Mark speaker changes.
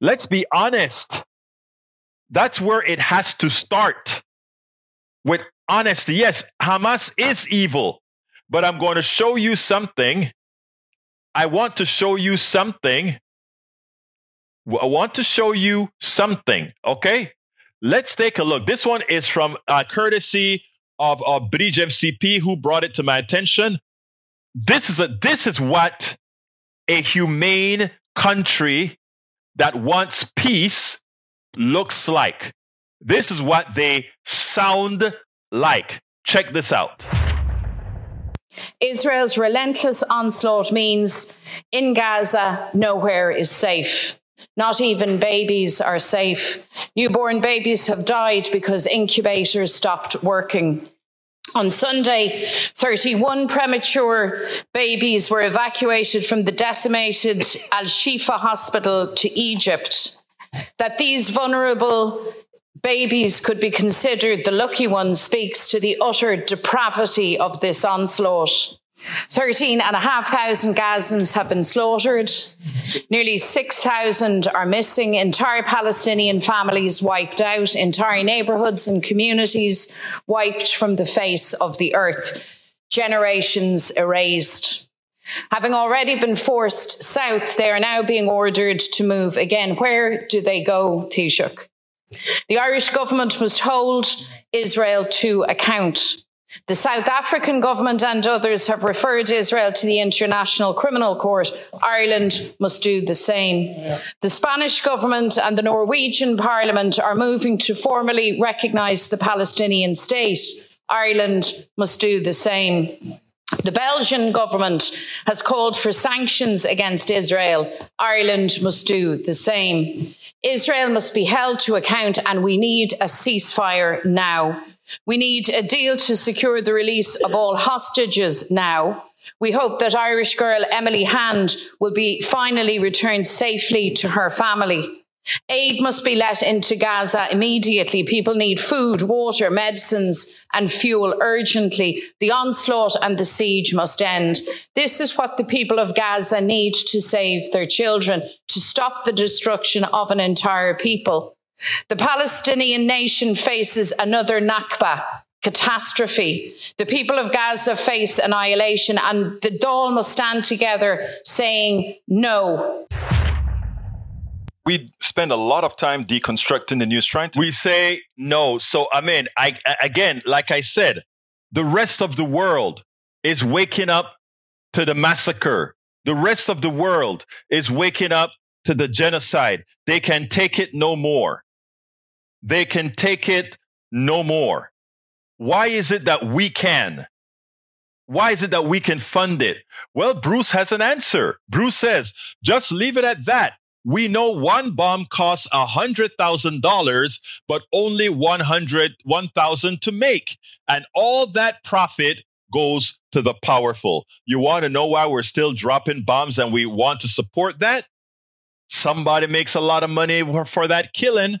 Speaker 1: Let's be honest. That's where it has to start with honesty. Yes, Hamas is evil, but I'm going to show you something. I want to show you something. I want to show you something. Okay. Let's take a look. This one is from uh, courtesy of, of Bridge MCP who brought it to my attention. This is a, this is what a humane country that wants peace looks like. This is what they sound like. Check this out.
Speaker 2: Israel's relentless onslaught means in Gaza, nowhere is safe. Not even babies are safe. Newborn babies have died because incubators stopped working. On Sunday, 31 premature babies were evacuated from the decimated Al Shifa hospital to Egypt. That these vulnerable babies could be considered the lucky ones speaks to the utter depravity of this onslaught. 13,500 Gazans have been slaughtered. Nearly 6,000 are missing. Entire Palestinian families wiped out. Entire neighborhoods and communities wiped from the face of the earth. Generations erased. Having already been forced south, they are now being ordered to move again. Where do they go, Taoiseach? The Irish government must hold Israel to account. The South African government and others have referred Israel to the International Criminal Court. Ireland must do the same. Yeah. The Spanish government and the Norwegian parliament are moving to formally recognise the Palestinian state. Ireland must do the same. The Belgian government has called for sanctions against Israel. Ireland must do the same. Israel must be held to account, and we need a ceasefire now. We need a deal to secure the release of all hostages now. We hope that Irish girl Emily Hand will be finally returned safely to her family. Aid must be let into Gaza immediately. People need food, water, medicines, and fuel urgently. The onslaught and the siege must end. This is what the people of Gaza need to save their children, to stop the destruction of an entire people. The Palestinian nation faces another Nakba, catastrophe. The people of Gaza face annihilation, and the Dáil must stand together saying no.
Speaker 3: We spend a lot of time deconstructing the news, trying to.
Speaker 1: We say no. So, I mean, I, again, like I said, the rest of the world is waking up to the massacre. The rest of the world is waking up to the genocide. They can take it no more. They can take it no more. Why is it that we can? Why is it that we can fund it? Well, Bruce has an answer. Bruce says, just leave it at that. We know one bomb costs a hundred thousand dollars, but only one hundred, one thousand to make. And all that profit goes to the powerful. You want to know why we're still dropping bombs and we want to support that? Somebody makes a lot of money for that killing